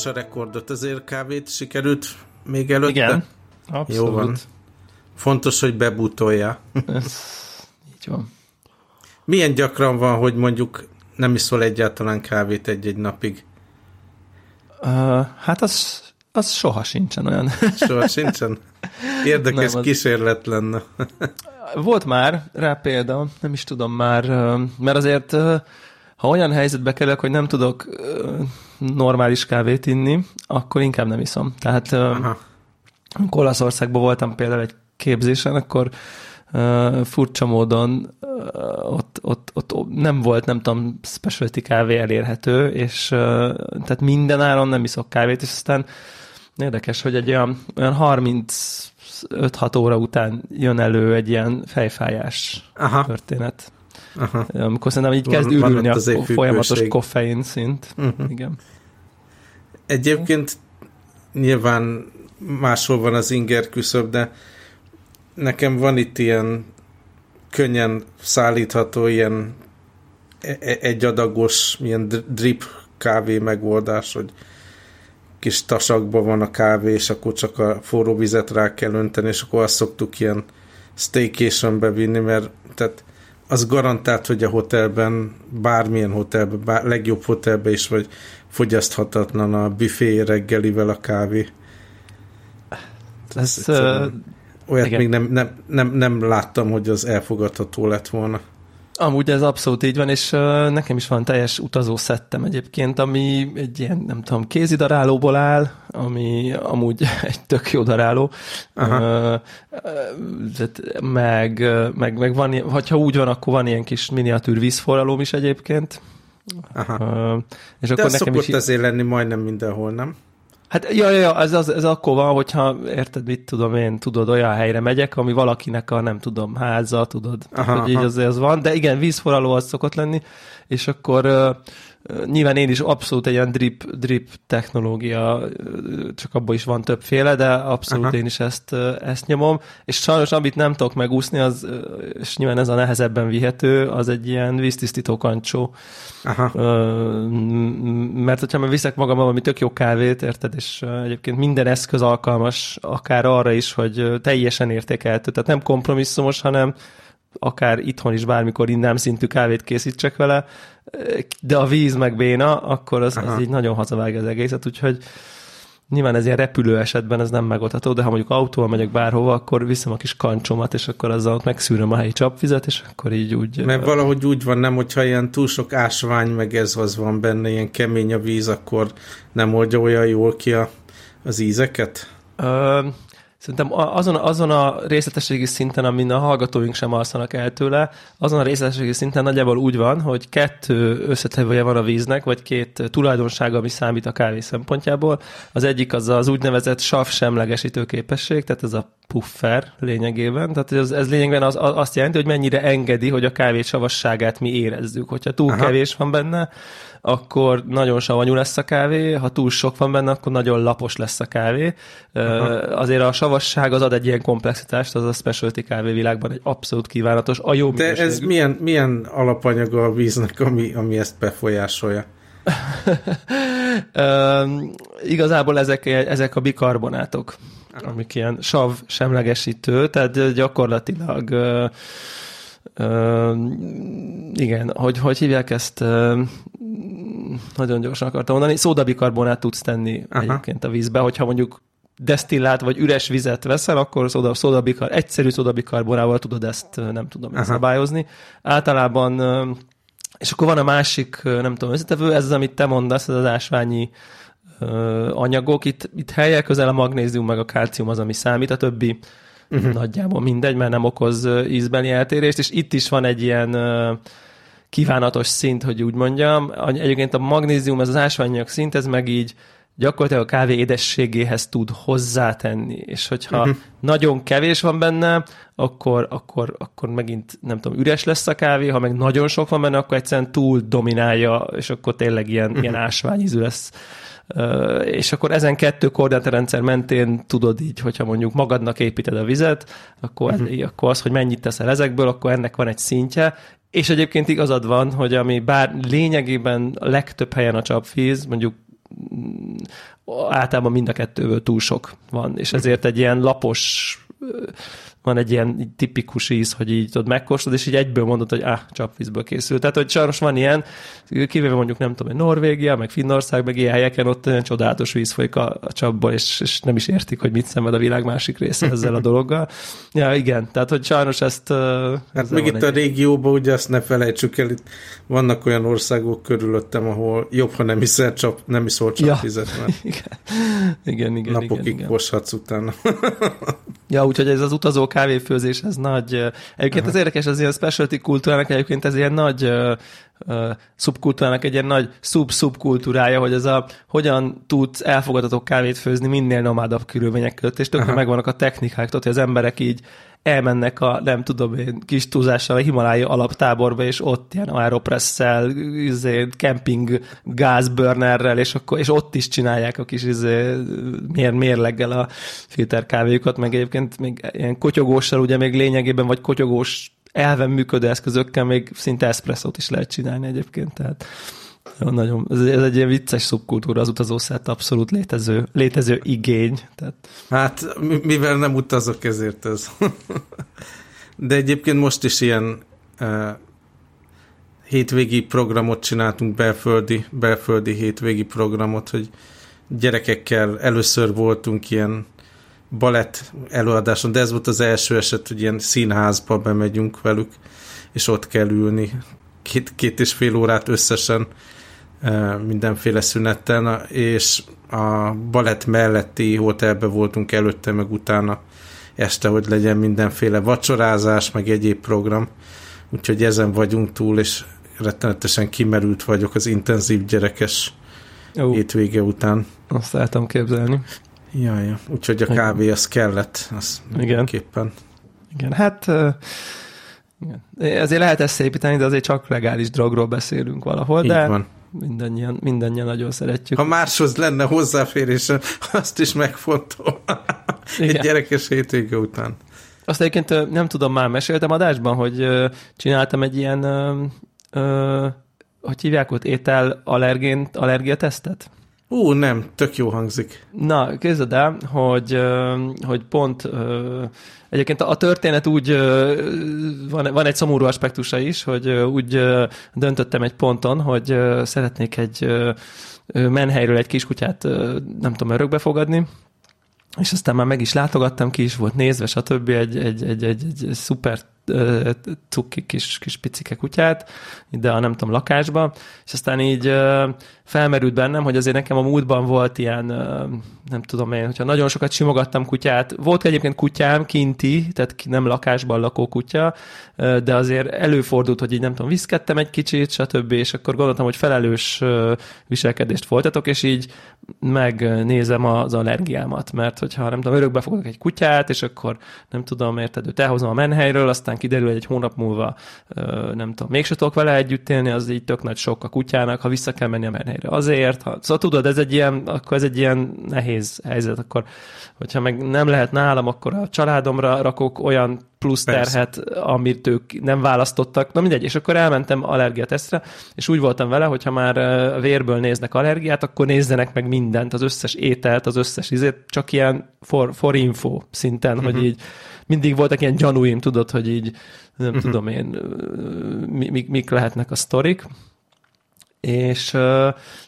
is a rekordot, azért kávét sikerült még előtte? Igen, abszolút. Jó van. Fontos, hogy bebutolja. Ez, így van. Milyen gyakran van, hogy mondjuk nem iszol egyáltalán kávét egy-egy napig? Uh, hát az, az soha sincsen olyan. Soha sincsen? Érdekes nem, az... kísérlet lenne. Volt már rá példa, nem is tudom már, mert azért ha olyan helyzetbe kerülök, hogy nem tudok normális kávét inni, akkor inkább nem iszom. Tehát Aha. Olaszországban voltam például egy képzésen, akkor uh, furcsa módon uh, ott, ott, ott nem volt, nem tudom, specialty kávé elérhető, és uh, tehát minden áron nem iszok kávét, és aztán érdekes, hogy egy olyan, olyan 35-6 óra után jön elő egy ilyen fejfájás Aha. történet. Aha. Amikor szerintem így kezd ürülni a folyamatos koffein szint. Uh-huh. Igen. Egyébként nyilván máshol van az inger küszöb, de nekem van itt ilyen könnyen szállítható ilyen e-, e-, egyadagos ilyen drip kávé megoldás, hogy kis tasakban van a kávé, és akkor csak a forró vizet rá kell önteni, és akkor azt szoktuk ilyen staycationbe vinni, mert tehát az garantált, hogy a hotelben, bármilyen hotelben, bár, legjobb hotelben is vagy fogyaszthatatlan a büfé reggelivel a kávé. Ez, Ez Olyat igen. még nem, nem, nem, nem láttam, hogy az elfogadható lett volna. Amúgy ez abszolút így van, és nekem is van teljes utazó szettem egyébként, ami egy ilyen, nem tudom, kézidarálóból áll, ami amúgy egy tök jó daráló. Uh, meg, meg, meg van, ha úgy van, akkor van ilyen kis miniatűr vízforralóm is egyébként. Aha. És De akkor nekem szokott is... azért lenni majdnem mindenhol, nem? Hát ja, ja, ja ez, az, ez akkor van, hogyha érted, mit tudom én, tudod, olyan helyre megyek, ami valakinek a, nem tudom, háza, tudod, aha, hogy így azért az van, de igen, vízforraló az szokott lenni, és akkor Nyilván én is abszolút egy ilyen drip, drip technológia, csak abban is van többféle, de abszolút Aha. én is ezt, ezt nyomom. És sajnos, amit nem tudok megúszni, az, és nyilván ez a nehezebben vihető, az egy ilyen víztisztító kancsó. Aha. Mert hogyha már viszek magammal valami tök jó kávét, érted, és egyébként minden eszköz alkalmas, akár arra is, hogy teljesen értékelhető, tehát nem kompromisszumos, hanem akár itthon is bármikor innám szintű kávét készítsek vele, de a víz meg béna, akkor az, az így nagyon hazavág az egészet, úgyhogy nyilván ez ilyen repülő esetben ez nem megoldható, de ha mondjuk autóval megyek bárhova, akkor viszem a kis kancsomat, és akkor azzal ott megszűröm a helyi csapvizet, és akkor így úgy... Mert valahogy úgy van, nem, hogyha ilyen túl sok ásvány, meg ez az van benne, ilyen kemény a víz, akkor nem oldja olyan jól ki a, az ízeket? Ö, Szerintem azon, azon a részletességi szinten, amin a hallgatóink sem alszanak el tőle, azon a részletességi szinten nagyjából úgy van, hogy kettő összetevője van a víznek, vagy két tulajdonsága, ami számít a kávé szempontjából. Az egyik az az úgynevezett sav semlegesítő képesség, tehát ez a puffer lényegében. Tehát ez, ez lényegében az, az, azt jelenti, hogy mennyire engedi, hogy a kávé savasságát mi érezzük. Hogyha túl Aha. kevés van benne, akkor nagyon savanyú lesz a kávé, ha túl sok van benne, akkor nagyon lapos lesz a kávé. Aha. Azért a savasság az ad egy ilyen komplexitást, az a specialty kávé világban egy abszolút kívánatos, a jó De ez milyen, milyen alapanyaga a víznek, ami, ami ezt befolyásolja? uh, igazából ezek, ezek a bikarbonátok, amik ilyen sav semlegesítő, tehát gyakorlatilag uh, Uh, igen, hogy, hogy hívják ezt? Uh, nagyon gyorsan akartam mondani. Szódabikarbonát tudsz tenni Aha. egyébként a vízbe, hogyha mondjuk desztillát vagy üres vizet veszel, akkor szóda, szódabikar, egyszerű szódabikarbonával tudod ezt, nem tudom, Aha. szabályozni. Általában, és akkor van a másik, nem tudom, összetevő, ez az, amit te mondasz, ez az ásványi anyagok. Itt, itt helyek közel a magnézium meg a kálcium az, ami számít, a többi uh-huh. nagyjából mindegy, mert nem okoz ízbeli eltérést, és itt is van egy ilyen kívánatos szint, hogy úgy mondjam. Egyébként a magnézium, ez az ásványanyag szint, ez meg így gyakorlatilag a kávé édességéhez tud hozzátenni, és hogyha uh-huh. nagyon kevés van benne, akkor, akkor, akkor megint nem tudom, üres lesz a kávé, ha meg nagyon sok van benne, akkor egyszerűen túl dominálja, és akkor tényleg ilyen, uh-huh. ilyen ásványízű lesz és akkor ezen kettő koordinátorrendszer mentén tudod így, hogyha mondjuk magadnak építed a vizet, akkor, uh-huh. akkor az, hogy mennyit teszel ezekből, akkor ennek van egy szintje, és egyébként igazad van, hogy ami bár lényegében a legtöbb helyen a csapvíz, mondjuk általában mind a kettőből túl sok van, és ezért egy ilyen lapos van egy ilyen tipikus íz, hogy így tudod, megkóstolod, és így egyből mondod, hogy ah, csapvízből készült. Tehát, hogy sajnos van ilyen, kivéve mondjuk nem tudom, Norvégia, meg Finnország, meg ilyen helyeken ott olyan csodálatos víz folyik a, a csapból, és, és, nem is értik, hogy mit szenved a világ másik része ezzel a dologgal. Ja, igen, tehát, hogy sajnos ezt... Hát még itt egy... a régióban, ugye azt ne felejtsük el, itt vannak olyan országok körülöttem, ahol jobb, ha nem iszol, csap, nem iszol csapvizet, ja. mert igen, igen, igen, napokig igen, igen. utána. ja, úgyhogy ez az utazó kávéfőzés, ez nagy... Egyébként Aha. az érdekes, az ilyen specialty kultúrának egyébként ez ilyen nagy uh, uh, szubkultúrának egy ilyen nagy szub-szubkultúrája, hogy ez a hogyan tudsz elfogadható kávét főzni minél nomádabb körülmények között, és tökre megvannak a technikák, tudod, hogy az emberek így elmennek a, nem tudom én, kis túlzással a Himalaya alaptáborba, és ott ilyen aeropresszel, izé, camping gázburnerrel, és, akkor, és ott is csinálják a kis izé, mér, mérleggel a filterkávéjukat, meg egyébként még ilyen kotyogóssal, ugye még lényegében, vagy kotyogós elven működő eszközökkel még szinte eszpresszót is lehet csinálni egyébként, tehát nagyon, ez, ez egy ilyen vicces szubkultúra az utazószert, abszolút létező, létező igény. Tehát... Hát, mivel nem utazok, ezért ez. De egyébként most is ilyen uh, hétvégi programot csináltunk, belföldi, belföldi hétvégi programot, hogy gyerekekkel először voltunk ilyen balett előadáson, de ez volt az első eset, hogy ilyen színházba bemegyünk velük, és ott kell ülni két, két és fél órát összesen mindenféle szüneten, és a balett melletti hotelbe voltunk előtte, meg utána este, hogy legyen mindenféle vacsorázás, meg egyéb program. Úgyhogy ezen vagyunk túl, és rettenetesen kimerült vagyok az intenzív gyerekes Ó. hétvége után. Azt lehetem képzelni. Jaj, úgyhogy a kávé az kellett, az Igen. Képpen. Igen, hát igen. Azért lehet ezt szépíteni, de azért csak legális drogról beszélünk valahol, Így de van mindannyian, mindannyian nagyon szeretjük. Ha máshoz lenne hozzáférés, azt is megfontol. Egy gyerekes hétvége után. Azt egyébként nem tudom, már meséltem adásban, hogy csináltam egy ilyen, hogy hívják ott, étel allergén, allergiatesztet? Ú, nem, tök jó hangzik. Na, képzeld el, hogy, hogy pont egyébként a történet úgy van, van egy szomorú aspektusa is, hogy úgy döntöttem egy ponton, hogy szeretnék egy menhelyről egy kiskutyát, nem tudom, örökbe fogadni, és aztán már meg is látogattam, ki is volt nézve, stb. egy, egy, egy, egy, egy szuper cukki kis, kis picike kutyát, ide a nem tudom lakásba, és aztán így felmerült bennem, hogy azért nekem a múltban volt ilyen, nem tudom én, hogyha nagyon sokat simogattam kutyát, volt egyébként kutyám kinti, tehát nem lakásban lakó kutya, de azért előfordult, hogy így nem tudom, viszkedtem egy kicsit, stb., és akkor gondoltam, hogy felelős viselkedést folytatok, és így megnézem az allergiámat, mert hogyha nem tudom, örökbe fogok egy kutyát, és akkor nem tudom, érted, őt elhozom a menhelyről, aztán kiderül, hogy egy hónap múlva nem tudom, mégse tudok vele együtt élni, az így tök nagy sok a kutyának, ha vissza kell menni a menhelyre azért. Ha, szóval tudod, ez egy ilyen, akkor ez egy ilyen nehéz helyzet, akkor hogyha meg nem lehet nálam, akkor a családomra rakok olyan plusz terhet, Persze. amit ők nem választottak. Na mindegy, és akkor elmentem allergiatesztre, és úgy voltam vele, hogy ha már vérből néznek allergiát, akkor nézzenek meg mindent, az összes ételt, az összes izét, csak ilyen for, for info szinten, uh-huh. hogy mhm. így mindig voltak ilyen gyanúim, tudod, hogy így nem uh-huh. tudom én, mik, mik lehetnek a sztorik. És,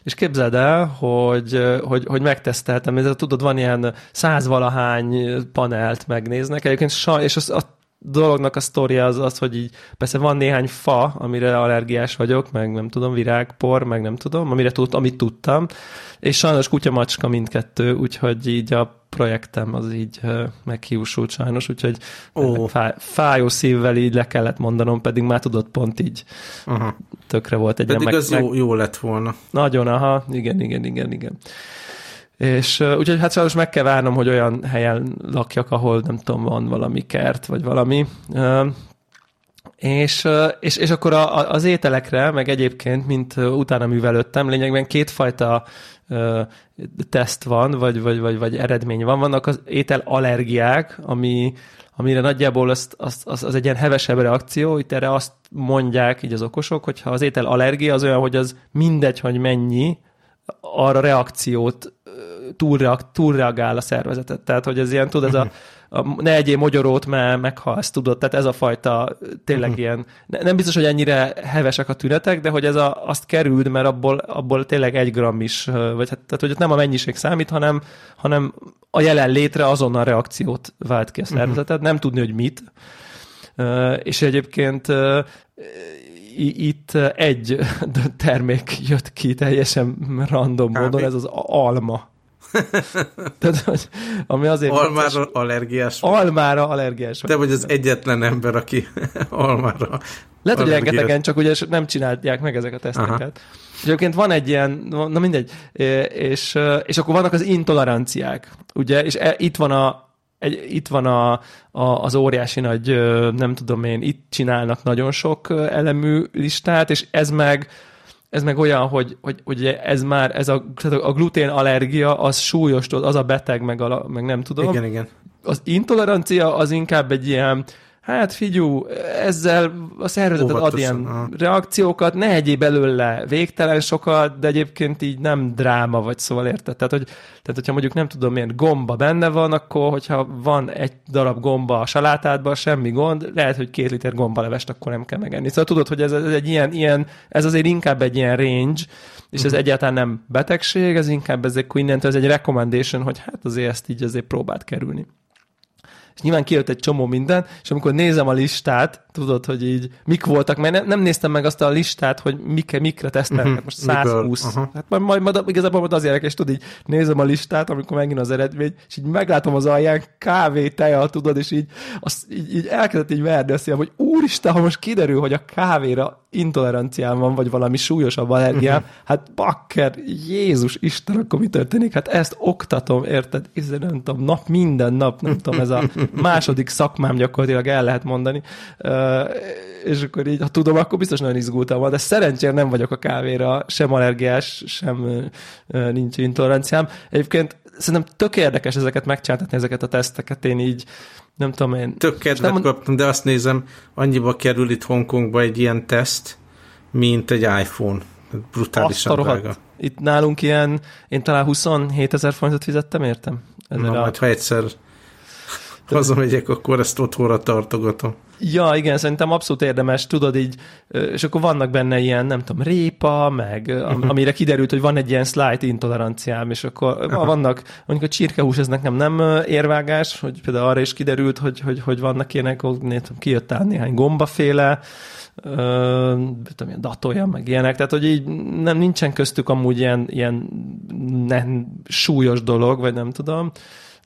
és képzeld el, hogy, hogy, hogy megteszteltem, ez, tudod, van ilyen százvalahány panelt megnéznek, egyébként, és az, a dolognak a sztoria az az, hogy így persze van néhány fa, amire allergiás vagyok, meg nem tudom, virágpor, meg nem tudom, amire tud, amit tudtam, és sajnos kutya-macska mindkettő, úgyhogy így a projektem az így meghiúsult sajnos, úgyhogy oh. fáj, fájó szívvel így le kellett mondanom, pedig már tudott pont így aha. tökre volt egy Pedig ilyen az meg, jó, jó lett volna. Nagyon, aha, igen, igen, igen, igen. És uh, úgyhogy hát sajnos meg kell várnom, hogy olyan helyen lakjak, ahol nem tudom, van valami kert, vagy valami. Uh, és, és, és akkor a, a, az ételekre, meg egyébként, mint utána művelődtem, lényegben kétfajta uh, teszt van, vagy, vagy, vagy, vagy eredmény van. Vannak az étel allergiák, ami, amire nagyjából az, az, az, az egy ilyen hevesebb reakció, itt erre azt mondják így az okosok, hogyha az étel allergia az olyan, hogy az mindegy, hogy mennyi, arra reakciót túlreak, túlreagál a szervezetet. Tehát, hogy ez ilyen, tudod, ez a, a ne egyél mogyorót, mert meghalsz, tudod, tehát ez a fajta tényleg ilyen, nem biztos, hogy ennyire hevesek a tünetek, de hogy ez a, azt kerüld, mert abból, abból tényleg egy gram is, vagy hát, tehát, hogy ott nem a mennyiség számít, hanem, hanem a jelenlétre azonnal reakciót vált ki a szervezetet, uh-huh. nem tudni, hogy mit. És egyébként itt egy termék jött ki teljesen random módon, ez az alma. Tehát, hogy, ami azért almára fontos, allergiás. Almára allergiás. Te vagy az egyetlen ember, aki almára Lehet, hogy rengetegen, csak ugye nem csinálják meg ezek a teszteket. Aha. És egyébként van egy ilyen, na mindegy, és, és akkor vannak az intoleranciák, ugye, és e, itt van a, egy, itt van a, a, az óriási nagy, nem tudom én, itt csinálnak nagyon sok elemű listát, és ez meg ez meg olyan, hogy, hogy, hogy ez már, ez a, a glutén allergia, az súlyos, az a beteg, meg, a, meg nem tudom. Igen, igen. Az intolerancia az inkább egy ilyen, hát figyú, ezzel a szervezeted ad ilyen aha. reakciókat, ne egyéb belőle végtelen sokat, de egyébként így nem dráma vagy, szóval érted? Tehát, hogy, tehát hogyha mondjuk nem tudom, milyen gomba benne van, akkor hogyha van egy darab gomba a salátádban, semmi gond, lehet, hogy két liter gombalevest akkor nem kell megenni. Szóval tudod, hogy ez, ez egy ilyen, ilyen, ez azért inkább egy ilyen range, és ez uh-huh. egyáltalán nem betegség, ez inkább ez egy, innentől ez egy recommendation, hogy hát azért ezt így azért próbált kerülni és nyilván kijött egy csomó minden, és amikor nézem a listát, tudod, hogy így mik voltak, mert ne, nem néztem meg azt a listát, hogy mik, mikre tesztelnek, uh-huh. most 120. Uh-huh. Hát majd, majd, majd igazából majd az érdekes, tudod, így nézem a listát, amikor megint az eredmény, és így meglátom az alján kávé, teja, tudod, és így, azt, így, így elkezdett így verni a szívem, hogy úristen, ha most kiderül, hogy a kávéra intoleranciám van, vagy valami súlyosabb allergiám, uh-huh. hát bakker, Jézus Isten, akkor mi történik? Hát ezt oktatom, érted? Izé, nem tudom, nap, minden nap, nem tudom, ez a második szakmám gyakorlatilag el lehet mondani. És akkor így, ha tudom, akkor biztos nagyon izgultam van, de szerencsére nem vagyok a kávéra sem allergiás, sem nincs intoleranciám. Egyébként szerintem tök érdekes ezeket megcsináltatni, ezeket a teszteket. Én így nem tudom én. Tök kedvet nem... kaptam, de azt nézem, annyiba kerül itt Hongkongba egy ilyen teszt, mint egy iPhone. Brutálisan drága. Itt nálunk ilyen, én talán 27 ezer forintot fizettem, értem? Na, a... majd ha egyszer hazamegyek, akkor ezt otthonra tartogatom. Ja, igen, szerintem abszolút érdemes, tudod így, és akkor vannak benne ilyen, nem tudom, répa, meg amire kiderült, hogy van egy ilyen slight intoleranciám, és akkor uh-huh. vannak, mondjuk a csirkehús, ez nekem nem érvágás, hogy például arra is kiderült, hogy, hogy, hogy vannak ilyenek, kijött át néhány gombaféle, tudom, ilyen datolja, meg ilyenek, tehát hogy így nem nincsen köztük amúgy ilyen, ilyen nem, súlyos dolog, vagy nem tudom,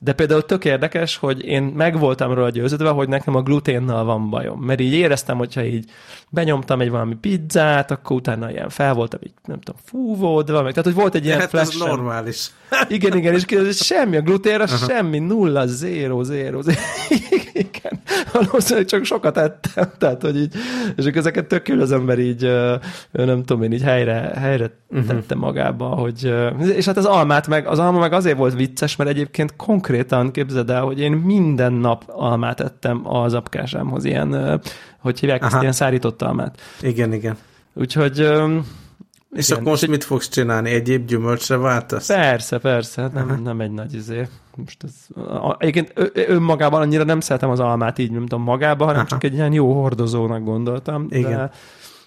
de például tök érdekes, hogy én megvoltam róla győződve, hogy nekem a gluténnal van bajom. Mert így éreztem, hogyha így benyomtam egy valami pizzát, akkor utána ilyen fel voltam így, nem tudom, fúvódva, meg, tehát hogy volt egy ilyen hát flash. ez normális. Igen, igen, és kérdez, semmi, a gluténra uh-huh. semmi, nulla, zéro, zéro, zéro. igen, valószínűleg csak sokat ettem, tehát hogy így, és akkor ezeket tök az ember így, nem tudom én, így helyre, helyre uh-huh. tette magába, hogy, és hát az almát meg, az alma meg azért volt vicces, mert egyébként konkrétan képzeld el, hogy én minden nap almát ettem az apkásámhoz, ilyen, hogy hívják Aha. ezt, ilyen szárított almát. Igen, igen. Úgyhogy és Igen. akkor most mit fogsz csinálni? Egyéb gyümölcsre váltasz? Persze, persze, hát nem, nem egy nagy izé. Most ez, egyébként önmagában annyira nem szeretem az almát így, nem tudom, magában, hanem Aha. csak egy ilyen jó hordozónak gondoltam. Igen. De,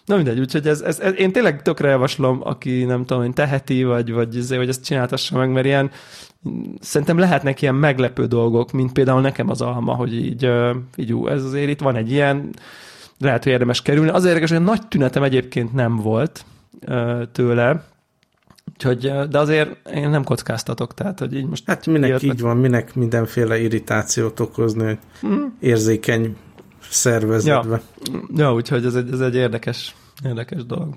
Na mindegy, úgyhogy ez, ez, ez, én tényleg tökre javaslom, aki nem tudom, hogy teheti, vagy, vagy, izé, vagy ezt csináltassa meg, mert ilyen, szerintem lehetnek ilyen meglepő dolgok, mint például nekem az alma, hogy így, így ú, ez azért itt van egy ilyen, lehet, hogy érdemes kerülni. Az érdekes, hogy a nagy tünetem egyébként nem volt, tőle, Úgyhogy, de azért én nem kockáztatok, tehát, hogy így most... Hát minek ilyet, így van, minek mindenféle irritációt okozni, hogy mm. érzékeny szervezetbe. Ja, ja úgyhogy ez egy, ez egy érdekes, érdekes dolog.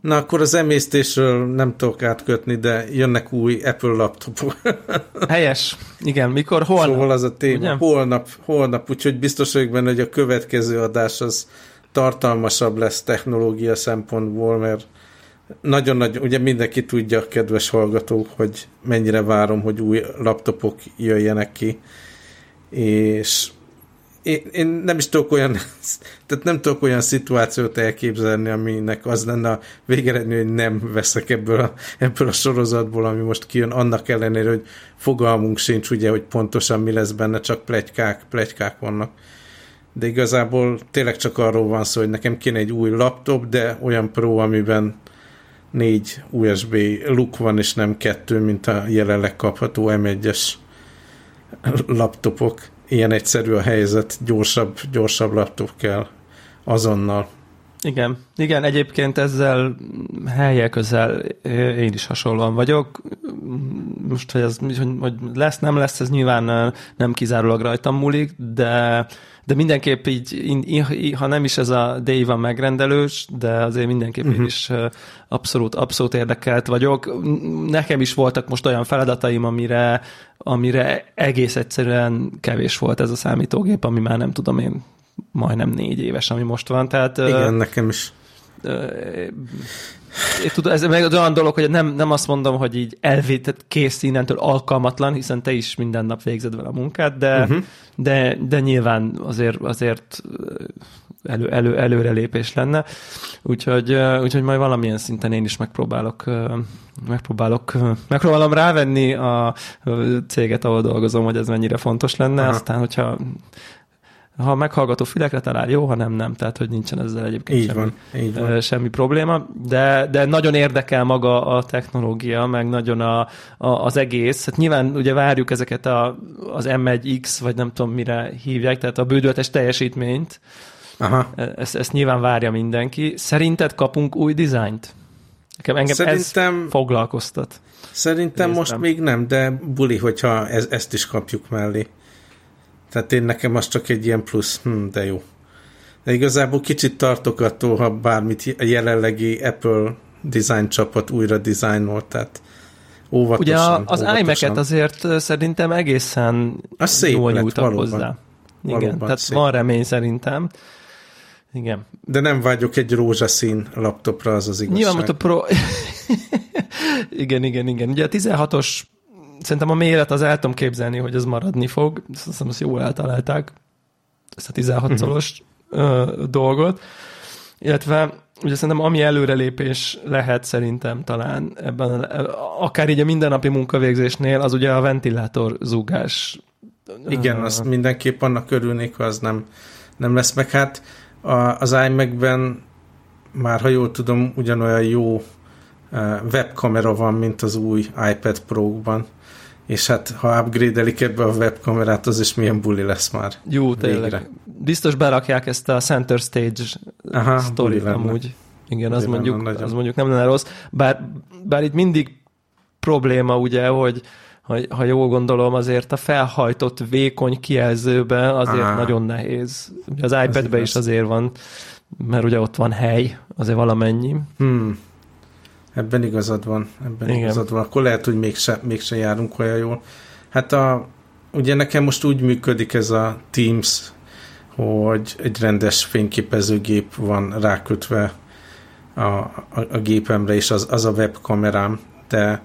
Na akkor az emésztésről nem tudok átkötni, de jönnek új Apple laptopok. Helyes. Igen, mikor? Holnap. Szóval az a téma. Ugye? Holnap, holnap, úgyhogy biztos vagyok benne, hogy a következő adás az tartalmasabb lesz technológia szempontból, mert nagyon nagy, ugye mindenki tudja, kedves hallgatók, hogy mennyire várom, hogy új laptopok jöjjenek ki, és én, én nem is tudok olyan, tehát nem tudok olyan szituációt elképzelni, aminek az lenne a végeredmény, hogy nem veszek ebből a, ebből a sorozatból, ami most kijön, annak ellenére, hogy fogalmunk sincs, ugye, hogy pontosan mi lesz benne, csak plegykák, plegykák vannak. De igazából tényleg csak arról van szó, hogy nekem kéne egy új laptop, de olyan pro, amiben négy USB luk van, és nem kettő, mint a jelenleg kapható M1-es laptopok ilyen egyszerű a helyzet, gyorsabb, gyorsabb laptop kell azonnal. Igen, igen, egyébként ezzel helyek közel én is hasonlóan vagyok. Most, hogy, ez, hogy lesz, nem lesz, ez nyilván nem kizárólag rajtam múlik, de, de mindenképp így, ha nem is ez a day van megrendelős, de azért mindenképp uh-huh. is abszolút, abszolút érdekelt vagyok. Nekem is voltak most olyan feladataim, amire, amire egész egyszerűen kevés volt ez a számítógép, ami már nem tudom én majdnem négy éves, ami most van. Tehát, Igen, uh, nekem is. Uh, tudom, ez meg olyan dolog, hogy nem, nem azt mondom, hogy így elvétett kész innentől alkalmatlan, hiszen te is minden nap végzed vele a munkát, de, uh-huh. de, de nyilván azért, azért elő, elő, előrelépés lenne. Úgyhogy, úgyhogy majd valamilyen szinten én is megpróbálok, megpróbálok, megpróbálom rávenni a céget, ahol dolgozom, hogy ez mennyire fontos lenne, Aha. aztán hogyha ha meghallgató fülekre talál, jó, ha nem, nem. Tehát, hogy nincsen ezzel egyébként így semmi, van, így van. semmi probléma. De, de nagyon érdekel maga a technológia, meg nagyon a, a, az egész. Hát nyilván ugye várjuk ezeket a, az M1X, vagy nem tudom mire hívják, tehát a bődöltes teljesítményt. Aha. E, ezt, ezt nyilván várja mindenki. Szerinted kapunk új dizájnt? Nekem engem Szerintem... ez foglalkoztat. Szerintem Néztem. most még nem, de buli, hogyha ez, ezt is kapjuk mellé. Tehát én nekem az csak egy ilyen plusz, hm, de jó. De igazából kicsit tartok attól, ha bármit a jelenlegi Apple design csapat újra dizájnol, tehát óvatosan. Ugye az iMac-et azért szerintem egészen az szép jól nyúltak valóban. hozzá. Igen, valóban tehát szép. van remény szerintem. Igen. De nem vágyok egy rózsaszín laptopra, az az igazság. Nyilván a Pro... igen, igen, igen. Ugye a 16-os szerintem a méret az el tudom képzelni, hogy ez maradni fog. Azt hiszem, azt jól eltalálták, ezt a 16 uh-huh. szoros ö, dolgot. Illetve ugye szerintem ami előrelépés lehet szerintem talán ebben, akár így a mindennapi munkavégzésnél, az ugye a ventilátor zúgás. Igen, uh, azt mindenképp annak örülnék, ha az nem, nem lesz meg. Hát az iMac-ben már, ha jól tudom, ugyanolyan jó webkamera van, mint az új iPad Pro-ban és hát ha upgrade-elik ebbe a webkamerát, az is milyen buli lesz már. Jó, tényleg. Végre. Biztos berakják ezt a Center Stage Aha, story amúgy. Igen, az mondjuk, az mondjuk nem lenne rossz. Bár, bár itt mindig probléma ugye, hogy ha, ha jól gondolom, azért a felhajtott vékony kijelzőben azért Aha. nagyon nehéz. Ugye az iPad-ben is azért van, mert ugye ott van hely, azért valamennyi. Hmm. Ebben igazad van, ebben Igen. igazad van. Akkor lehet, hogy mégse, mégse járunk olyan jól. Hát a, ugye nekem most úgy működik ez a Teams, hogy egy rendes fényképezőgép van rákötve a, a, a gépemre, és az, az a webkamerám, de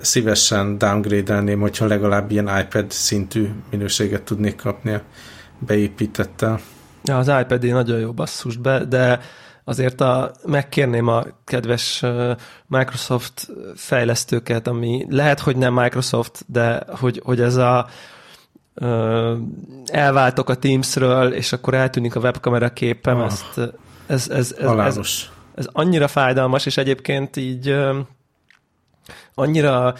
szívesen downgrade-elném, hogyha legalább ilyen iPad szintű minőséget tudnék kapni a beépítettel. Ja, az iPad nagyon jó basszus be, de azért a, megkérném a kedves Microsoft fejlesztőket, ami lehet, hogy nem Microsoft, de hogy, hogy ez a elváltok a Teamsről, és akkor eltűnik a webkamera képem, oh, ezt, ez, ez, ez, ez, ez, ez annyira fájdalmas, és egyébként így annyira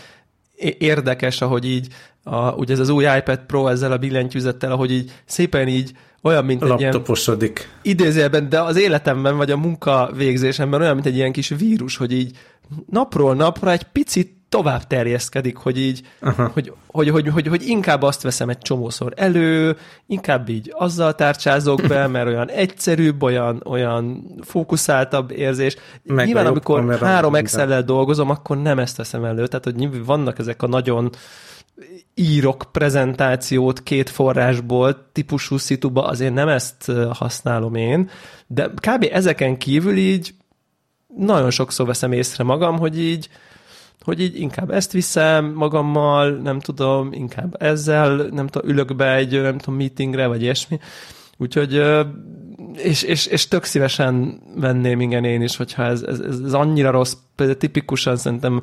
érdekes, ahogy így a, ugye ez az új iPad Pro ezzel a billentyűzettel, ahogy így szépen így olyan, mint egy ilyen... Idézőjelben, de az életemben, vagy a munka végzésemben olyan, mint egy ilyen kis vírus, hogy így napról napra egy picit tovább terjeszkedik, hogy így, hogy, hogy, hogy, hogy, hogy, inkább azt veszem egy csomószor elő, inkább így azzal tárcsázok be, mert olyan egyszerűbb, olyan, olyan fókuszáltabb érzés. Meg Nyilván, amikor három excel dolgozom, akkor nem ezt veszem elő, tehát hogy vannak ezek a nagyon írok prezentációt két forrásból típusú szituba, azért nem ezt használom én, de kb. ezeken kívül így nagyon sokszor veszem észre magam, hogy így hogy így inkább ezt viszem magammal, nem tudom, inkább ezzel, nem tudom, ülök be egy, nem tudom, meetingre, vagy ilyesmi. Úgyhogy, és, és, és tök szívesen venném igen én is, hogyha ez, ez, ez annyira rossz, például tipikusan szerintem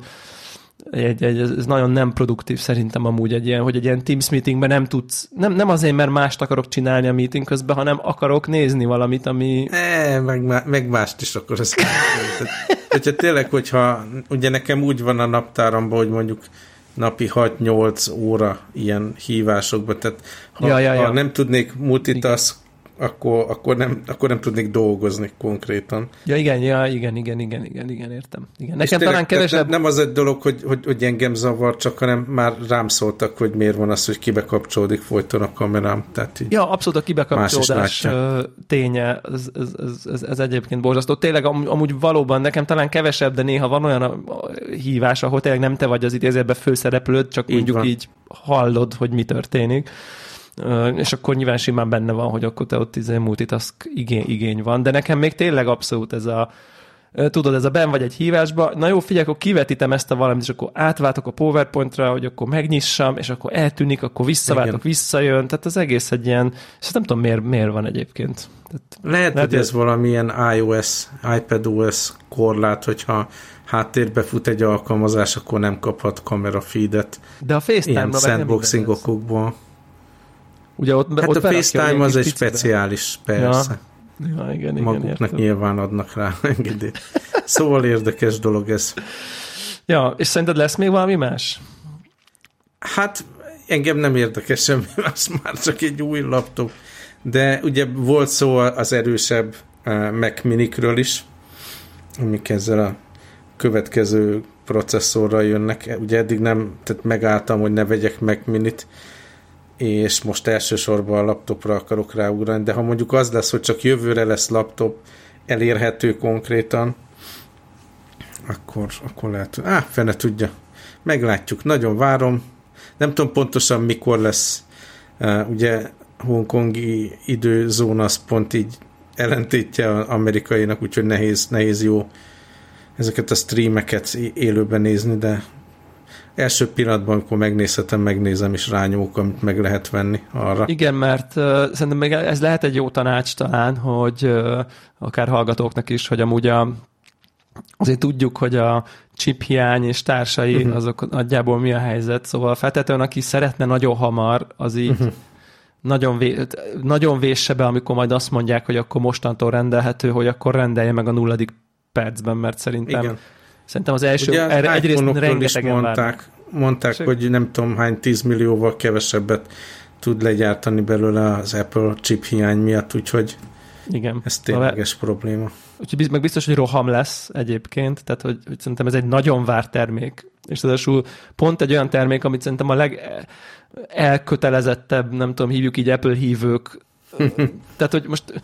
egy, egy, ez nagyon nem produktív szerintem amúgy egy ilyen, hogy egy ilyen Teams meetingben nem tudsz, nem, nem azért, mert mást akarok csinálni a meeting közben, hanem akarok nézni valamit, ami... E, meg, meg mást is akarsz. hogyha tényleg, hogyha ugye nekem úgy van a naptáramban, hogy mondjuk napi 6-8 óra ilyen hívásokban, tehát ha, ja, ja, ja. ha nem tudnék multitask akkor, akkor, nem, akkor nem tudnék dolgozni konkrétan. Ja, igen, ja, igen, igen, igen, igen, igen, értem. Igen. Nekem tényleg, talán kevesebb... Nem az egy dolog, hogy, hogy, hogy engem zavar, csak hanem már rám szóltak, hogy miért van az, hogy kibekapcsolódik folyton a kamerám. Tehát így ja, abszolút a kibekapcsolódás ténye, ez, ez, ez, ez, ez egyébként borzasztó. Tényleg am, amúgy valóban nekem talán kevesebb, de néha van olyan a, a hívás, ahol tényleg nem te vagy az idézőben főszereplőd, csak így mondjuk van. így hallod, hogy mi történik és akkor nyilván simán benne van, hogy akkor te ott izé multitask igény, igény van, de nekem még tényleg abszolút ez a tudod, ez a ben vagy egy hívásba, na jó, figyelj, akkor kivetítem ezt a valamit, és akkor átváltok a PowerPointra, hogy akkor megnyissam, és akkor eltűnik, akkor visszaváltok, Igen. visszajön, tehát az egész egy ilyen, és nem tudom, miért, miért van egyébként. Tehát lehet, lehet, hogy ez valamilyen iOS, iPadOS korlát, hogyha háttérbe fut egy alkalmazás, akkor nem kaphat kamera feedet. De a FaceTime-ra sandboxing okokból. Ugye ott, hát ott a FaceTime az egy speciális, persze. Ja. Ja, igen, igen, Maguknak értem. nyilván adnak rá engedélyt. Szóval érdekes dolog ez. Ja, és szerinted lesz még valami más? Hát engem nem érdekes semmi más, már csak egy új laptop. De ugye volt szó az erősebb uh, Mac minikről is, amik ezzel a következő processzorral jönnek. Ugye eddig nem, tehát megálltam, hogy ne vegyek Mac minit, és most elsősorban a laptopra akarok ráugrani, de ha mondjuk az lesz, hogy csak jövőre lesz laptop elérhető konkrétan, akkor, akkor lehet, á, fene tudja. Meglátjuk, nagyon várom. Nem tudom pontosan mikor lesz, ugye hongkongi időzóna az pont így ellentétje amerikainak, úgyhogy nehéz, nehéz jó ezeket a streameket élőben nézni, de első pillanatban, amikor megnézhetem, megnézem, és rányók, amit meg lehet venni arra. Igen, mert uh, szerintem még ez lehet egy jó tanács talán, hogy uh, akár hallgatóknak is, hogy amúgy a, azért tudjuk, hogy a chip hiány és társai, uh-huh. azok nagyjából mi a helyzet, szóval feltetően, aki szeretne nagyon hamar, az így uh-huh. nagyon, vé, nagyon vésse be, amikor majd azt mondják, hogy akkor mostantól rendelhető, hogy akkor rendelje meg a nulladik percben, mert szerintem Igen Szerintem az első, Ugye, erre egyrészt rengetegen mondták, mondták hogy nem tudom hány 10 millióval kevesebbet tud legyártani belőle az Apple chip hiány miatt, úgyhogy igen. ez tényleges a, probléma. Úgyhogy meg biztos, hogy roham lesz egyébként, tehát hogy, hogy szerintem ez egy nagyon várt termék, és ráadásul pont egy olyan termék, amit szerintem a leg elkötelezettebb, nem tudom, hívjuk így Apple hívők, tehát hogy most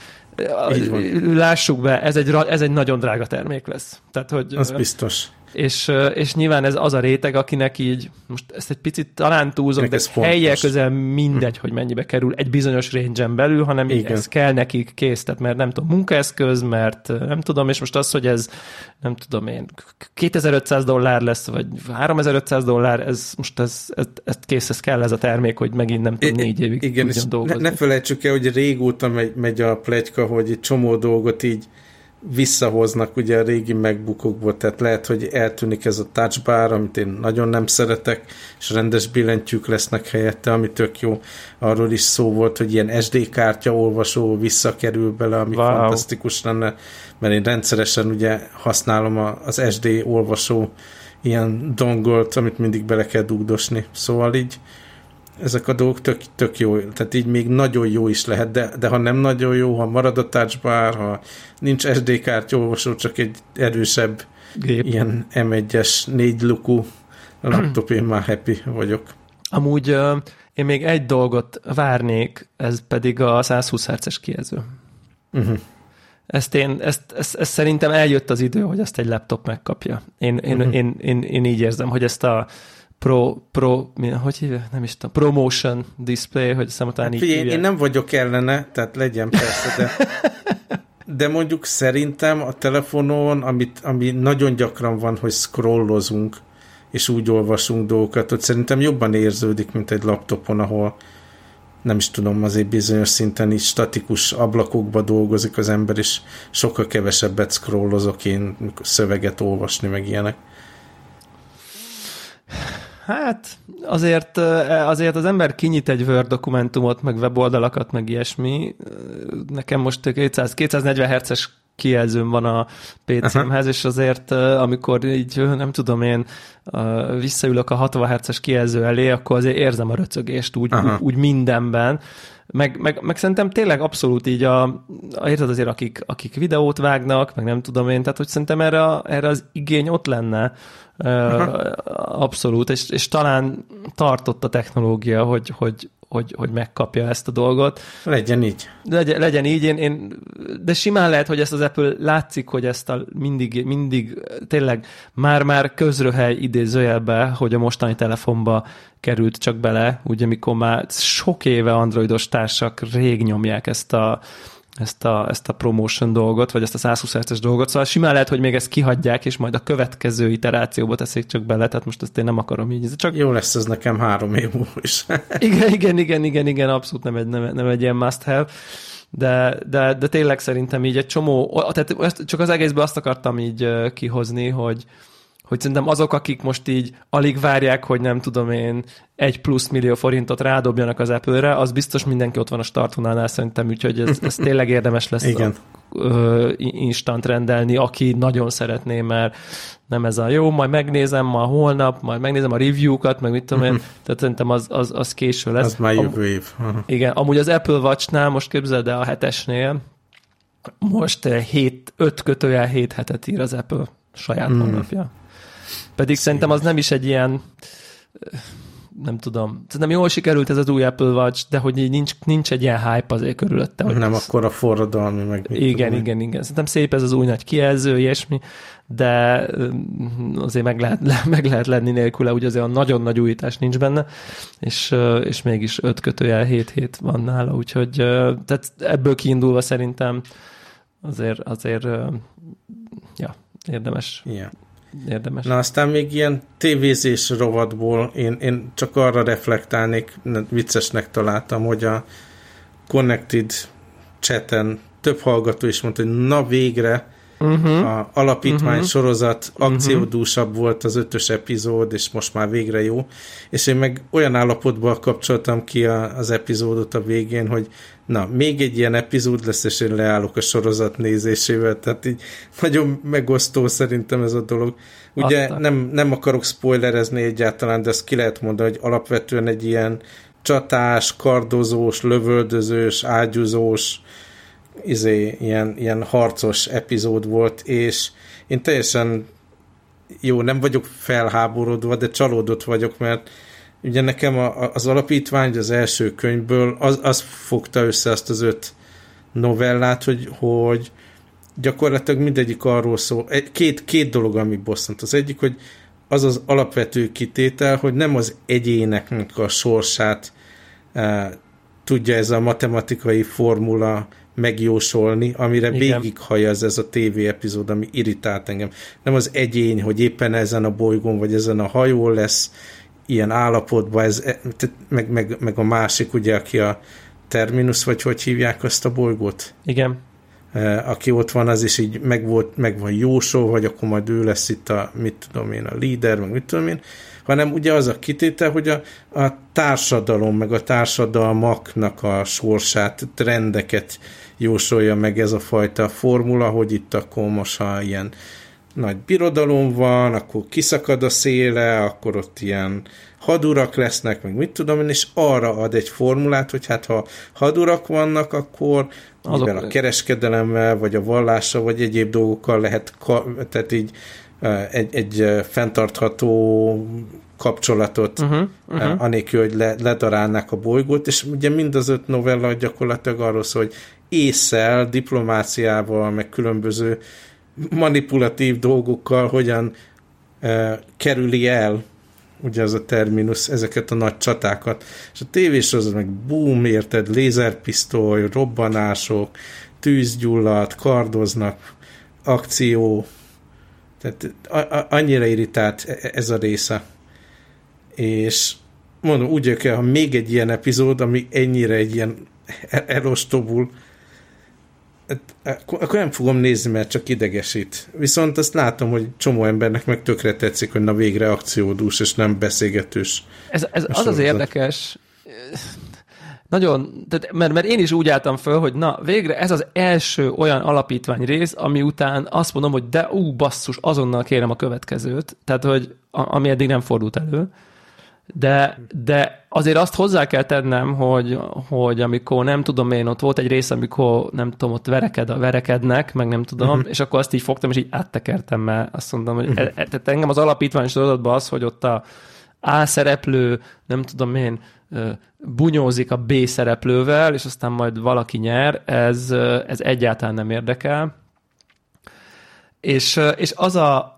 lássuk be, ez egy, ez egy nagyon drága termék lesz. Tehát, hogy, az biztos és, és nyilván ez az a réteg, akinek így, most ezt egy picit talán túlzom, de helye közel mindegy, hogy mennyibe kerül egy bizonyos range belül, hanem így ez kell nekik kész, tehát mert nem tudom, munkaeszköz, mert nem tudom, és most az, hogy ez nem tudom én, 2500 dollár lesz, vagy 3500 dollár, ez most ez, ez, ez kész, ez kell ez a termék, hogy megint nem tudom, négy évig Igen, és ne, ne felejtsük el, hogy régóta megy, megy a plegyka, hogy egy csomó dolgot így visszahoznak ugye a régi megbukokból, tehát lehet, hogy eltűnik ez a touch bar, amit én nagyon nem szeretek, és rendes billentyűk lesznek helyette, ami tök jó. Arról is szó volt, hogy ilyen SD kártya olvasó visszakerül bele, ami wow. fantasztikus lenne, mert én rendszeresen ugye használom az SD olvasó ilyen dongolt, amit mindig bele kell dugdosni. Szóval így ezek a dolgok tök, tök jó, tehát így még nagyon jó is lehet, de, de ha nem nagyon jó, ha marad a touch bar, ha nincs SD kártya olvasó, csak egy erősebb Gép. ilyen M1-es négy lukú laptop, én már happy vagyok. Amúgy én még egy dolgot várnék, ez pedig a 120 Hz-es kijelző. Uh-huh. Ezt én, ezt, ezt, ezt, szerintem eljött az idő, hogy ezt egy laptop megkapja. Én, én, uh-huh. én, én, én így érzem, hogy ezt a Pro, Pro, mi, hogy hívja? Nem is tudom, Promotion Display, hogy szemután hát, így figyelj, Én nem vagyok ellene, tehát legyen persze, de, de mondjuk szerintem a telefonon, amit, ami nagyon gyakran van, hogy scrollozunk, és úgy olvasunk dolgokat, hogy szerintem jobban érződik, mint egy laptopon, ahol nem is tudom, azért bizonyos szinten is statikus ablakokba dolgozik az ember, és sokkal kevesebbet scrollozok én szöveget olvasni, meg ilyenek. Hát azért, azért az ember kinyit egy Word dokumentumot, meg weboldalakat, meg ilyesmi. Nekem most 200, 240 Hz-es kijelzőm van a PC-mhez, és azért amikor így, nem tudom én, visszaülök a 60 Hz-es kijelző elé, akkor azért érzem a röcögést úgy, úgy, úgy mindenben, meg, meg, meg szerintem tényleg abszolút így a, érted azért, akik, akik videót vágnak, meg nem tudom én, tehát hogy szerintem erre, erre az igény ott lenne, Aha. abszolút, és, és talán tartott a technológia, hogy, hogy, hogy, hogy megkapja ezt a dolgot. Legyen így. Legyen, legyen így, én, én, de simán lehet, hogy ezt az Apple látszik, hogy ezt a mindig, mindig tényleg már-már közröhely idézőjelbe, hogy a mostani telefonba került csak bele, ugye mikor már sok éve androidos társak rég nyomják ezt a ezt a, ezt a promotion dolgot, vagy ezt a 120 Hz-es dolgot, szóval simán lehet, hogy még ezt kihagyják, és majd a következő iterációba teszik csak bele, tehát most ezt én nem akarom így. Csak... Jó lesz ez nekem három év múlva is. igen, igen, igen, igen, igen, abszolút nem egy, nem, nem egy ilyen must have de, de, de tényleg szerintem így egy csomó, tehát csak az egészben azt akartam így kihozni, hogy, hogy szerintem azok, akik most így alig várják, hogy nem tudom én, egy plusz millió forintot rádobjanak az Apple-re, az biztos mindenki ott van a startunánál szerintem, úgyhogy ez, ez tényleg érdemes lesz Igen. A, ö, instant rendelni, aki nagyon szeretné, mert nem ez a jó, majd megnézem ma holnap, majd megnézem a review-kat, meg mit tudom én, tehát szerintem az, az, az késő lesz. Az már jövő év. Uh-huh. Igen, amúgy az Apple Watch-nál, most képzeld el a hetesnél, most 7, 5 kötőjel 7 hetet ír az Apple saját mm. honlapja. Pedig Szépen. szerintem az nem is egy ilyen nem tudom, nem jól sikerült ez az új Apple Watch, de hogy így nincs, nincs egy ilyen hype azért körülötte. Hogy nem akkor a forradalmi meg. Igen, tudom, igen, igen. Szerintem szép ez az új nagy kijelző, ilyesmi, de azért meg lehet, meg lehet lenni nélküle, ugye azért a nagyon nagy újítás nincs benne, és, és mégis öt kötőjel 7 hét van nála, úgyhogy tehát ebből kiindulva szerintem azért, azért ja, érdemes yeah érdemes. Na aztán még ilyen tévézés rovatból én, én csak arra reflektálnék, viccesnek találtam, hogy a Connected chaten több hallgató is mondta, hogy na végre uh-huh. a alapítmány uh-huh. sorozat mhm. akciódúsabb uh-huh. volt az ötös epizód, és most már végre jó. És én meg olyan állapotban kapcsoltam ki a, az epizódot a végén, hogy na, még egy ilyen epizód lesz, és én leállok a sorozat nézésével, tehát így nagyon megosztó szerintem ez a dolog. Ugye nem, nem akarok spoilerezni egyáltalán, de ezt ki lehet mondani, hogy alapvetően egy ilyen csatás, kardozós, lövöldözős, ágyúzós, izé, ilyen, ilyen harcos epizód volt, és én teljesen jó, nem vagyok felháborodva, de csalódott vagyok, mert ugye nekem a, az alapítvány az első könyvből az, az fogta össze azt az öt novellát, hogy, hogy gyakorlatilag mindegyik arról szól. Két, két dolog, ami bosszant. Az egyik, hogy az az alapvető kitétel, hogy nem az egyéneknek a sorsát e, tudja ez a matematikai formula megjósolni, amire végighajaz ez a TV epizód, ami irritált engem. Nem az egyén, hogy éppen ezen a bolygón, vagy ezen a hajón lesz ilyen állapotban, ez, e, meg, meg, meg a másik, ugye, aki a Terminus, vagy hogy hívják azt a bolygót? Igen. E, aki ott van, az is így meg, volt, meg van jósó, vagy akkor majd ő lesz itt a, mit tudom én, a líder, meg mit tudom én, hanem ugye az a kitétel, hogy a, a társadalom, meg a társadalmaknak a sorsát, trendeket jósolja meg ez a fajta formula, hogy itt akkor most, ha ilyen nagy birodalom van, akkor kiszakad a széle, akkor ott ilyen hadurak lesznek, meg mit tudom én, és arra ad egy formulát, hogy hát ha hadurak vannak, akkor Azok... a kereskedelemmel, vagy a vallással, vagy egyéb dolgokkal lehet, tehát így egy, egy fenntartható kapcsolatot, uh-huh, uh-huh. anélkül, hogy le, ledarálnák a bolygót, és ugye mind az öt novella gyakorlatilag arról szól, hogy észel, diplomáciával, meg különböző manipulatív dolgokkal hogyan uh, kerüli el ugye az a terminus, ezeket a nagy csatákat. És a tévésorozat meg boom, érted, lézerpisztoly, robbanások, tűzgyullat, kardoznak, akció, Tehát a, a, annyira irritált e, e, ez a része. És mondom, úgy el, ha még egy ilyen epizód, ami ennyire egy ilyen elostobul, hát, akkor nem fogom nézni, mert csak idegesít. Viszont azt látom, hogy csomó embernek meg tökre tetszik, hogy na végre akciódús, és nem beszélgetős. Ez, ez az az érdekes, nagyon, tehát, mert, mert én is úgy álltam föl, hogy na, végre ez az első olyan alapítvány rész, ami után azt mondom, hogy de ú, basszus, azonnal kérem a következőt, tehát, hogy a, ami eddig nem fordult elő. De, de azért azt hozzá kell tennem, hogy, hogy amikor nem tudom én, ott volt egy rész, amikor nem tudom, ott vereked, verekednek, meg nem tudom, uh-huh. és akkor azt így fogtam, és így áttekertem, mert azt mondom, hogy uh-huh. e, e, tehát engem az alapítvány sorozatban az, hogy ott a A szereplő, nem tudom én, bunyózik a B szereplővel, és aztán majd valaki nyer, ez, ez egyáltalán nem érdekel. És, és az a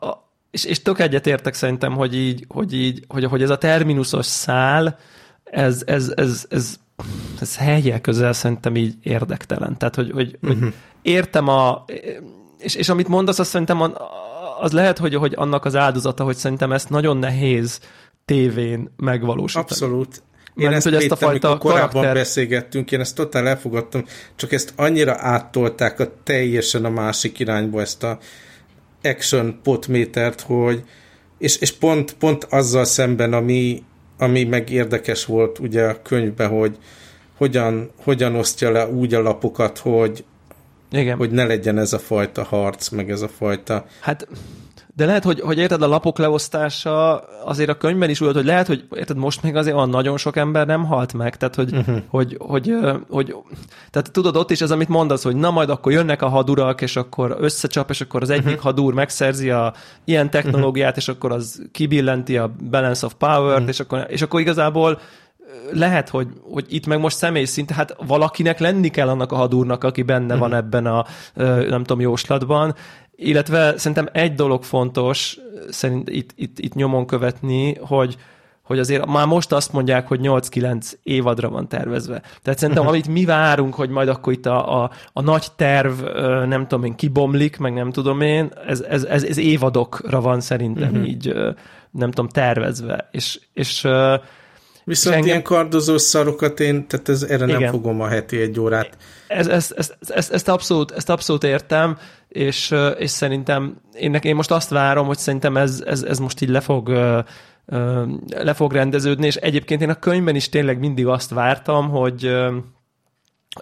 és, és tök egyetértek szerintem, hogy így, hogy így, hogy, hogy ez a terminusos szál, ez, ez, ez, ez, ez helyjel közel szerintem így érdektelen. Tehát, hogy, hogy, uh-huh. hogy mhm. értem a, és, és amit mondasz, azt szerintem az lehet, hogy, hogy annak az áldozata, hogy szerintem ezt nagyon nehéz tévén megvalósítani. Abszolút. Én Mert, ezt, hogy ezt a fajta korábban karakter... beszélgettünk, én ezt totál elfogadtam, csak ezt annyira áttolták a teljesen a másik irányba ezt a action potmétert, hogy és, és pont, pont azzal szemben, ami, ami meg érdekes volt ugye a könyvben, hogy hogyan, hogyan osztja le úgy a lapokat, hogy, Igen. hogy ne legyen ez a fajta harc, meg ez a fajta... Hát de lehet, hogy, hogy érted, a lapok leosztása azért a könyvben is úgy, hogy lehet, hogy érted, most még azért van nagyon sok ember nem halt meg, tehát hogy, uh-huh. hogy, hogy, hogy, tehát tudod, ott is ez, amit mondasz, hogy na majd akkor jönnek a hadurak, és akkor összecsap, és akkor az egyik uh-huh. hadúr megszerzi a ilyen technológiát, uh-huh. és akkor az kibillenti a balance of power-t, uh-huh. és, akkor, és akkor igazából lehet, hogy, hogy itt meg most személy szint, hát valakinek lenni kell annak a hadúrnak, aki benne van ebben a, nem tudom, jóslatban, illetve szerintem egy dolog fontos szerint itt, itt, itt nyomon követni, hogy, hogy azért már most azt mondják, hogy 8-9 évadra van tervezve. Tehát szerintem, amit mi várunk, hogy majd akkor itt a, a, a nagy terv, nem tudom én, kibomlik, meg nem tudom én, ez, ez, ez, ez évadokra van szerintem uh-huh. így, nem tudom, tervezve. És, és Viszont engem... ilyen kardozós szarokat én, tehát ez, erre Igen. nem fogom a heti egy órát. Ez, ez, ez, ez, ezt, abszolút, ezt abszolút értem, és, és szerintem én, én most azt várom, hogy szerintem ez, ez, ez most így le fog, le fog rendeződni, és egyébként én a könyvben is tényleg mindig azt vártam, hogy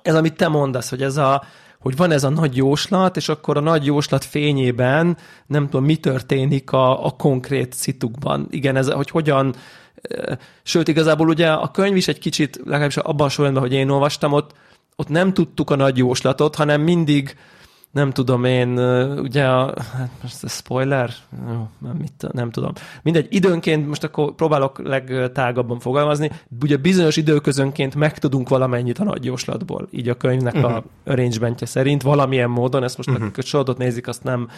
ez, amit te mondasz, hogy ez a, hogy van ez a nagy jóslat, és akkor a nagy jóslat fényében nem tudom, mi történik a, a konkrét szitukban. Igen, ez, hogy hogyan, sőt, igazából ugye a könyv is egy kicsit, legalábbis abban a sorrendben, hogy én olvastam, ott, ott nem tudtuk a nagy jóslatot, hanem mindig nem tudom én, ugye a, hát most a spoiler, nem, mit, nem tudom. Mindegy, időnként, most akkor próbálok legtágabban fogalmazni, ugye bizonyos időközönként megtudunk valamennyit a nagy jóslatból, így a könyvnek uh-huh. a mhm. arrangementje szerint, valamilyen módon, ezt most uh-huh. Mhm. sorozatot nézik, azt nem,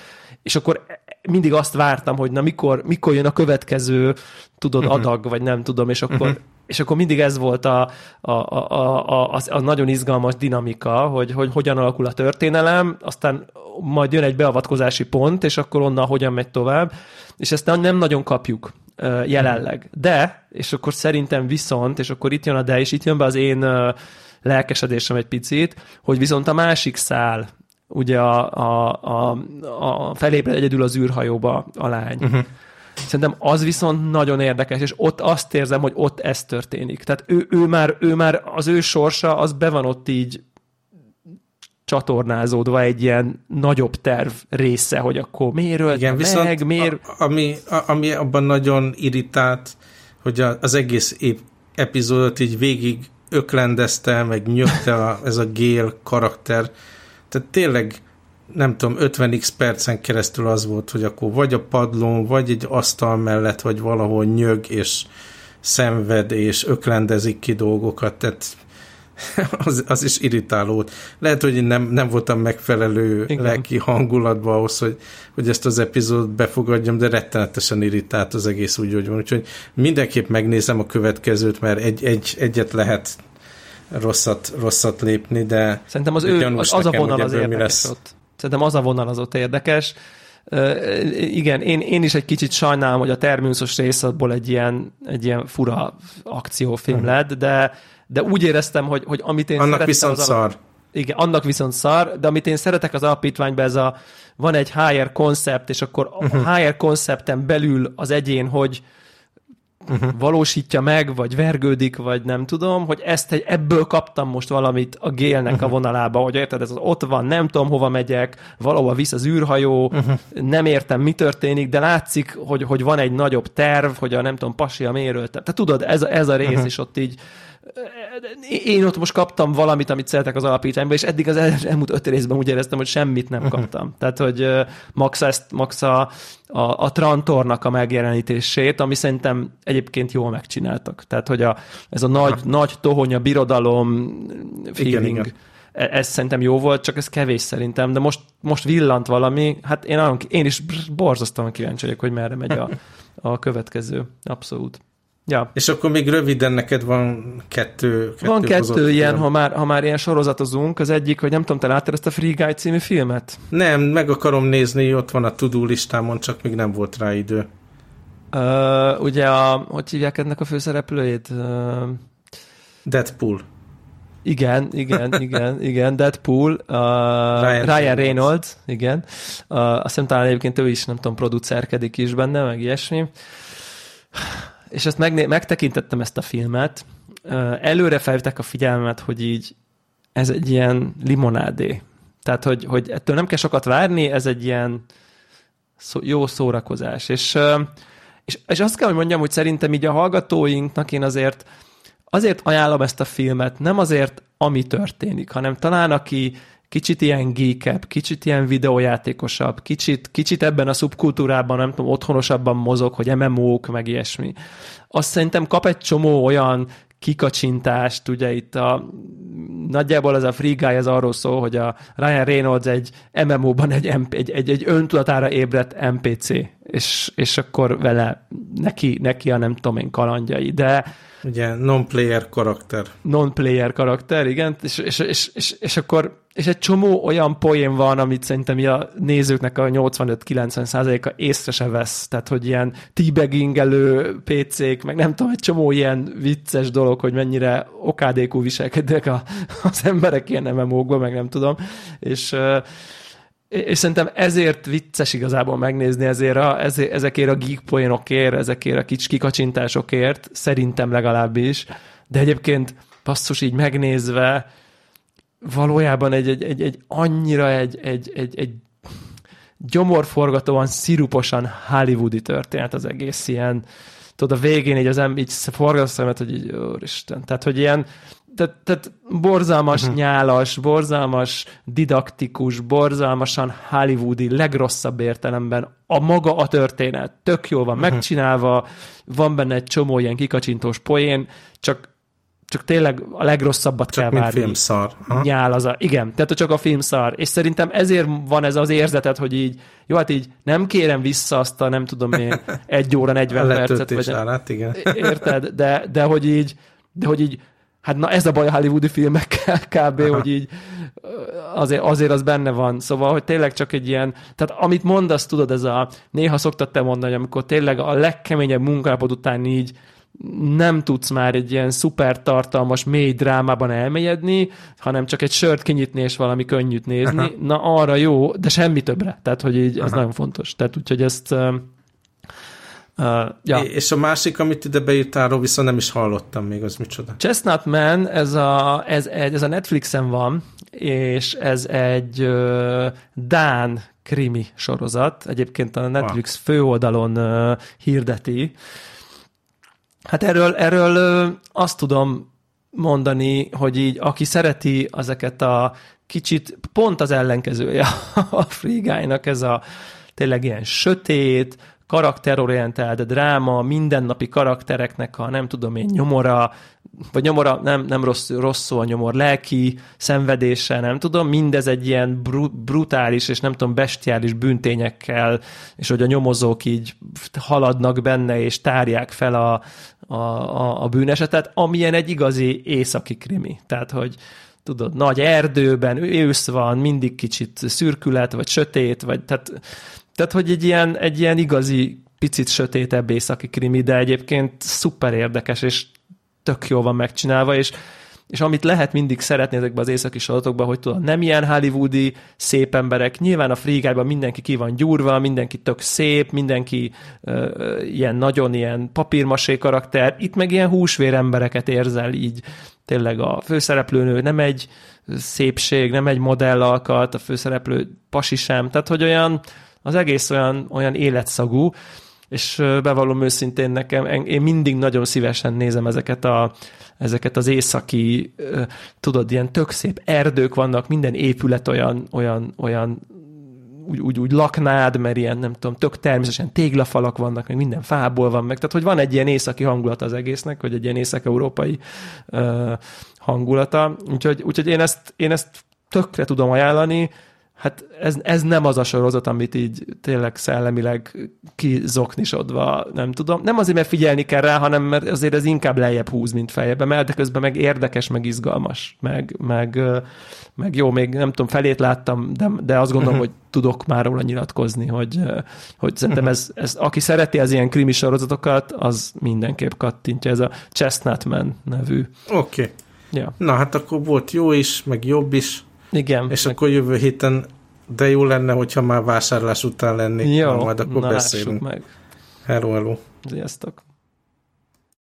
és akkor mindig azt vártam, hogy na mikor, mikor jön a következő, tudod, uh-huh. adag, vagy nem tudom, és akkor uh-huh és akkor mindig ez volt a, a, a, a, a, a nagyon izgalmas dinamika, hogy, hogy hogyan alakul a történelem, aztán majd jön egy beavatkozási pont, és akkor onnan hogyan megy tovább, és ezt nem nagyon kapjuk jelenleg. De, és akkor szerintem viszont, és akkor itt jön a de, és itt jön be az én lelkesedésem egy picit, hogy viszont a másik szál, ugye a, a, a, a felébred egyedül az űrhajóba a lány. Uh-huh Szerintem az viszont nagyon érdekes, és ott azt érzem, hogy ott ez történik. Tehát ő, ő, már, ő már, az ő sorsa, az be van ott így csatornázódva egy ilyen nagyobb terv része, hogy akkor miért Igen, viszont meg, miért... A, ami, a, ami abban nagyon irritált, hogy a, az egész epizódot így végig öklendezte, meg nyögte a, ez a Gél karakter. Tehát tényleg nem tudom, 50x percen keresztül az volt, hogy akkor vagy a padlón, vagy egy asztal mellett, vagy valahol nyög, és szenved, és öklendezik ki dolgokat, tehát az, az is irritáló. Lehet, hogy én nem, nem voltam megfelelő Igen. lelki hangulatban ahhoz, hogy, hogy ezt az epizódot befogadjam, de rettenetesen irritált az egész úgy, hogy van. Úgyhogy mindenképp megnézem a következőt, mert egy, egy, egyet lehet rosszat, rosszat lépni, de Szerintem az, ő, az, az a vonal az érdekes ott. Szerintem az a vonal az ott érdekes. igen, én, én is egy kicsit sajnálom, hogy a Terminusos rész abból egy ilyen, egy ilyen fura akciófilm lett, de, de úgy éreztem, hogy, hogy amit én Annak viszont az szar. Igen, annak viszont szar, de amit én szeretek az alapítványban, ez a, van egy higher concept, és akkor uh-huh. a higher concepten belül az egyén, hogy, uh-huh. valósítja meg, vagy vergődik, vagy nem tudom, hogy ezt egy, ebből kaptam most valamit a gélnek uh-huh. a vonalába, hogy érted, ez az ott van, nem tudom hova megyek, valahova visz az űrhajó, uh-huh. nem értem, mi történik, de látszik, hogy, hogy van egy nagyobb terv, hogy a nem tudom, pasi a mérőt. Tehát tudod, ez, ez a rész uh-huh. is ott így én ott most kaptam valamit, amit szeretek az alapítványban, és eddig az elmúlt öt részben úgy éreztem, hogy semmit nem kaptam. Tehát, hogy max, ezt, max a, a, a Trantornak a megjelenítését, ami szerintem egyébként jól megcsináltak. Tehát, hogy a, ez a nagy, nagy tohonya birodalom feeling, igen, igen. Ez szerintem jó volt, csak ez kevés szerintem, de most, most villant valami, hát én, én is borzasztóan kíváncsi vagyok, hogy merre megy a, a következő. Abszolút. Ja. És akkor még röviden neked van kettő, kettő Van kettő ilyen, ha már, ha már ilyen sorozatozunk. Az egyik, hogy nem tudom, te láttad ezt a Free Guy című filmet? Nem, meg akarom nézni, ott van a tudó listámon, csak még nem volt rá idő. Uh, ugye a, hogy hívják ennek a főszereplőjét? Uh, Deadpool. Igen, igen, igen, igen, Deadpool, uh, Ryan, Ryan Reynolds, igen. Uh, azt hiszem talán egyébként ő is, nem tudom, producerkedik is benne, meg ilyesmi és ezt megné- megtekintettem ezt a filmet, előre felvettek a figyelmet, hogy így ez egy ilyen limonádé. Tehát, hogy, hogy ettől nem kell sokat várni, ez egy ilyen szó, jó szórakozás. És, és, és azt kell, hogy mondjam, hogy szerintem így a hallgatóinknak én azért azért ajánlom ezt a filmet, nem azért, ami történik, hanem talán aki kicsit ilyen geekebb, kicsit ilyen videójátékosabb, kicsit, kicsit ebben a szubkultúrában, nem tudom, otthonosabban mozog, hogy MMO-k, meg ilyesmi. Azt szerintem kap egy csomó olyan kikacsintást, ugye itt a nagyjából ez a Free Guy ez arról szól, hogy a Ryan Reynolds egy MMO-ban egy, egy, egy, egy öntudatára ébredt NPC, és, és akkor vele neki, neki a nem tudom én kalandjai, de Ugye non-player karakter. Non-player karakter, igen, és, és, és, és, és akkor és egy csomó olyan poén van, amit szerintem a nézőknek a 85-90%-a észre se vesz. Tehát, hogy ilyen teabaggingelő PC-k, meg nem tudom, egy csomó ilyen vicces dolog, hogy mennyire okádékú viselkednek a, az emberek ilyen MMO-kban, meg nem tudom. És és szerintem ezért vicces igazából megnézni, ezért a, ezért, ezekért a geek poénokért, ezekért a kicsi kikacsintásokért, szerintem legalábbis, de egyébként basszus így megnézve, valójában egy, egy, egy, egy annyira egy, egy, egy, egy gyomorforgatóan, sziruposan hollywoodi történet az egész ilyen, tudod, a végén így az ember így forgat a szemet, hogy így, Isten, tehát, hogy ilyen, tehát, tehát borzalmas uh-huh. nyálas, borzalmas didaktikus, borzalmasan hollywoodi, legrosszabb értelemben a maga a történet. Tök jól van uh-huh. megcsinálva, van benne egy csomó ilyen kikacsintós poén, csak csak tényleg a legrosszabbat csak kell várni. filmszar. Nyál az a, igen, tehát csak a filmszar. És szerintem ezért van ez az érzetet, hogy így, jó, hát így nem kérem vissza azt a nem tudom én, egy óra 40 percet. Vagy, állát, igen. Érted? De, de hogy így, de hogy így, hát na ez a baj a hollywoodi filmekkel kb., Aha. hogy így azért, azért az benne van. Szóval, hogy tényleg csak egy ilyen, tehát amit mondasz, tudod, ez a, néha szoktad te mondani, amikor tényleg a legkeményebb munkánapod után így nem tudsz már egy ilyen szuper tartalmas, mély drámában elmélyedni, hanem csak egy sört kinyitni és valami könnyűt nézni. Aha. Na arra jó, de semmi többre. Tehát, hogy így ez Aha. nagyon fontos. Tehát úgyhogy ezt uh, Uh, ja. És a másik, amit ide beírtál, viszont nem is hallottam még, az micsoda? Chestnut Man, ez a, ez, ez a Netflixen van, és ez egy uh, Dán krimi sorozat. Egyébként a Netflix wow. főoldalon uh, hirdeti, Hát erről, erről azt tudom mondani, hogy így aki szereti ezeket a kicsit pont az ellenkezője a Free ez a tényleg ilyen sötét, karakterorientált dráma, mindennapi karaktereknek a nem tudom én nyomora, vagy nyomora, nem, nem rossz, rossz szó a nyomor, lelki szenvedése, nem tudom, mindez egy ilyen br- brutális és nem tudom, bestiális bűntényekkel, és hogy a nyomozók így haladnak benne, és tárják fel a, a, a, a bűnesetet, amilyen egy igazi északi krimi. Tehát, hogy tudod, nagy erdőben, ősz van, mindig kicsit szürkület, vagy sötét, vagy tehát Tehát, hogy egy ilyen, egy ilyen igazi, picit sötétebb északi krimi, de egyébként szuper érdekes, és tök jól van megcsinálva, és és amit lehet mindig szeretni ezekbe az északi sorozatokban, hogy tudod, nem ilyen hollywoodi szép emberek, nyilván a frigában mindenki ki van gyúrva, mindenki tök szép, mindenki uh, ilyen nagyon ilyen papírmasé karakter, itt meg ilyen húsvér embereket érzel így, tényleg a főszereplőnő nem egy szépség, nem egy modellalkat, a főszereplő pasi sem, tehát hogy olyan, az egész olyan, olyan életszagú, és bevallom őszintén nekem, én mindig nagyon szívesen nézem ezeket, a, ezeket az északi, tudod, ilyen tök szép erdők vannak, minden épület olyan, olyan, olyan úgy, úgy, úgy laknád, mert ilyen, nem tudom, tök természetesen téglafalak vannak, meg minden fából van meg, tehát hogy van egy ilyen északi hangulat az egésznek, hogy egy ilyen észak-európai uh, hangulata, úgyhogy, úgyhogy én, ezt, én ezt tökre tudom ajánlani, hát ez, ez nem az a sorozat, amit így tényleg szellemileg kizoknisodva, nem tudom. Nem azért, mert figyelni kell rá, hanem mert azért ez inkább lejjebb húz, mint feljebb mert de közben meg érdekes, meg izgalmas, meg, meg, meg jó, még nem tudom, felét láttam, de, de azt gondolom, uh-huh. hogy tudok már róla nyilatkozni, hogy, hogy szerintem ez, ez, aki szereti az ilyen krimi sorozatokat, az mindenképp kattintja, ez a Chestnut Man nevű. Oké. Okay. Ja. Na hát akkor volt jó is, meg jobb is. Igen. És meg... akkor jövő héten, de jó lenne, hogyha már vásárlás után lenni. Jó, majd akkor na, beszélünk. meg. Hello, hello. Sziasztok.